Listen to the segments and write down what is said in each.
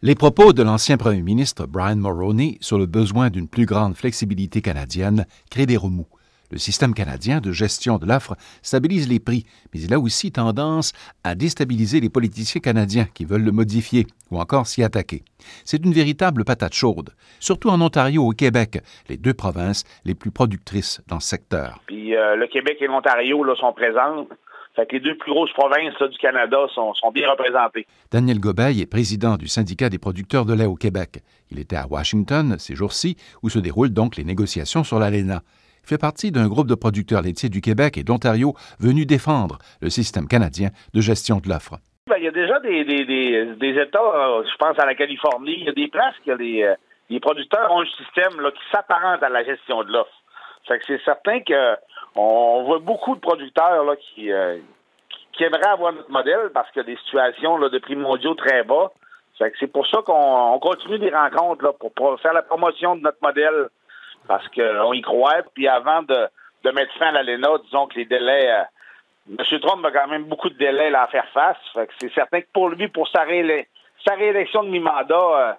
Les propos de l'ancien premier ministre Brian Mulroney sur le besoin d'une plus grande flexibilité canadienne créent des remous. Le système canadien de gestion de l'offre stabilise les prix, mais il a aussi tendance à déstabiliser les politiciens canadiens qui veulent le modifier ou encore s'y attaquer. C'est une véritable patate chaude, surtout en Ontario et au Québec, les deux provinces les plus productrices dans ce secteur. Puis euh, le Québec et l'Ontario sont présentes. Fait que les deux plus grosses provinces du Canada sont, sont, bien représentées. Daniel Gobeil est président du syndicat des producteurs de lait au Québec. Il était à Washington ces jours-ci, où se déroulent donc les négociations sur l'ALENA fait partie d'un groupe de producteurs laitiers du Québec et d'Ontario venus défendre le système canadien de gestion de l'offre. Ben, il y a déjà des, des, des, États, euh, je pense à la Californie, il y a des places que les, euh, les producteurs ont un système là, qui s'apparente à la gestion de l'offre. c'est certain que on voit beaucoup de producteurs là, qui, euh, qui aimeraient avoir notre modèle parce qu'il y a des situations là, de prix mondiaux très bas. c'est pour ça qu'on continue des rencontres là, pour, faire la promotion de notre modèle parce qu'on y croit. Puis avant de, mettre fin à l'ALENA, disons que les délais. Euh, M. Trump a quand même beaucoup de délais à faire face. c'est certain que pour lui, pour sa, réélection de mi-mandat,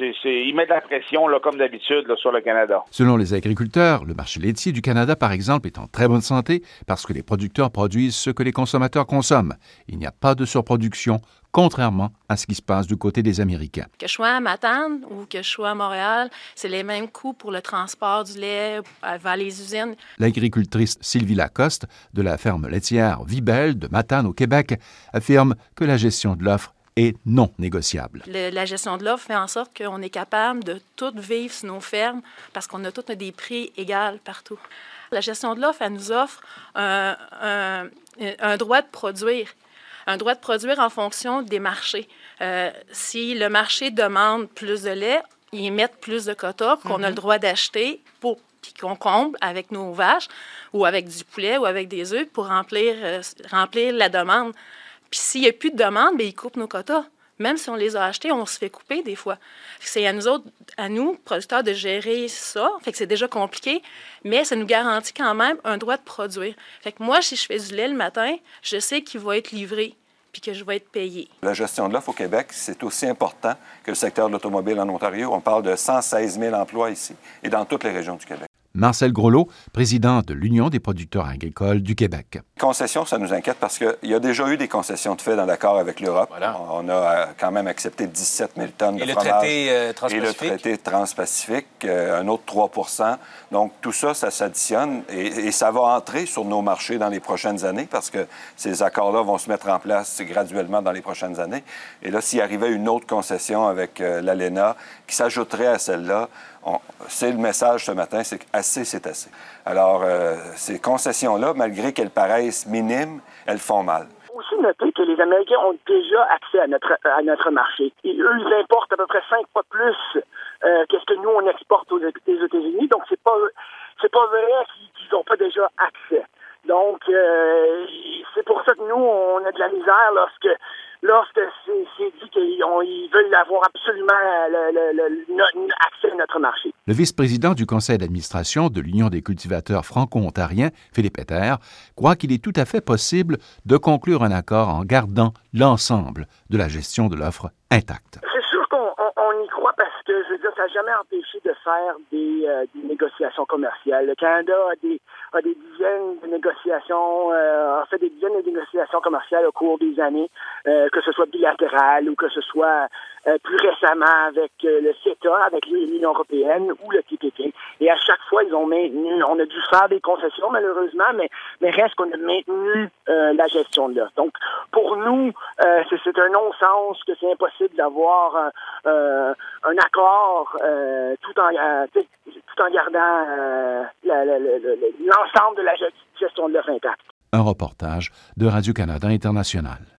euh, il met de la pression, comme d'habitude, sur le Canada. Selon les agriculteurs, le marché laitier du Canada, par exemple, est en très bonne santé parce que les producteurs produisent ce que les consommateurs consomment. Il n'y a pas de surproduction, contrairement à ce qui se passe du côté des Américains. Que je sois à Matane ou que je sois à Montréal, c'est les mêmes coûts pour le transport du lait vers les usines. L'agricultrice Sylvie Lacoste de la ferme laitière Vibel de Matane au Québec affirme que la gestion de l'offre est non négociable. la gestion de l'offre fait en sorte qu'on est capable de tout vivre sur nos fermes parce qu'on a tous des prix égaux partout. La gestion de l'offre, elle nous offre un, droit de produire un droit de produire en fonction des marchés. Euh, si le marché demande plus de lait, ils mettent plus de quotas qu'on a le mhm. droit d'acheter pour qu'on comble avec nos vaches ou avec du poulet ou avec des œufs pour remplir, euh, remplir la demande. Puis s'il n'y a plus de demande, bien, ils coupent nos quotas. Même si on les a achetés, on se fait couper des fois. C'est à nous autres, à nous, producteurs, de gérer ça. Fait que c'est déjà compliqué, mais ça nous garantit quand même un droit de produire. Fait que moi, si je fais du lait le matin, je sais qu'il va être livré puis que je vais être payé. La gestion de l'offre au Québec, c'est aussi important que le secteur de l'automobile en Ontario. On parle de 116 000 emplois ici et dans toutes les régions du Québec. Marcel Groslo, président de l'Union des producteurs agricoles du Québec. Concessions, ça nous inquiète parce qu'il y a déjà eu des concessions de fait dans l'accord avec l'Europe. On a euh, quand même accepté 17 000 tonnes de le fromage. Traité, euh, et le traité transpacifique, euh, un autre 3 Donc, tout ça, ça s'additionne et, ça va entrer sur nos marchés dans les prochaines années parce que ces accords-là vont se mettre en place graduellement dans les prochaines années. Et là, s'il arrivait une autre concession avec l'ALENA qui s'ajouterait à celle-là, c'est le message ce matin, c'est c'est assez. Alors, euh, ces concessions-là, malgré qu'elles paraissent minimes, elles font mal aussi noter que les Américains ont déjà accès à notre, à notre marché. Et eux, ils importent à peu près cinq fois plus euh, que ce que nous, on exporte aux États-Unis. Donc, c'est pas, c'est pas vrai qu'ils n'ont pas déjà accès. Donc, euh, c'est pour ça que nous, on a de la misère lorsque lorsque c'est dit qu'ils veulent avoir absolument le, accès à notre marché. Le vice-président du conseil d'administration de l'Union des cultivateurs franco-ontariens, Philippe Etter, croit qu'il est tout à fait possible de conclure un accord en gardant l'ensemble de la gestion de l'offre intacte. Qu'on y croit parce que, je veux dire, ça n'a jamais empêché de faire des, euh, des, négociations commerciales. Le Canada a des, a des dizaines de négociations, euh, a fait des dizaines de négociations commerciales au cours des années, euh, que ce soit bilatéral ou que ce soit euh, plus récemment avec euh, le CETA, avec l'Union européenne ou le TPP. Et à chaque fois, ils ont maintenu, on a dû faire des concessions malheureusement, mais, mais reste qu'on a maintenu euh, la gestion de là. Donc, pour nous, c'est un non-sens que c'est impossible d'avoir un accord tout en tout en gardant l'ensemble de la gestion de l'offre intacte. Un reportage de Radio-Canada International.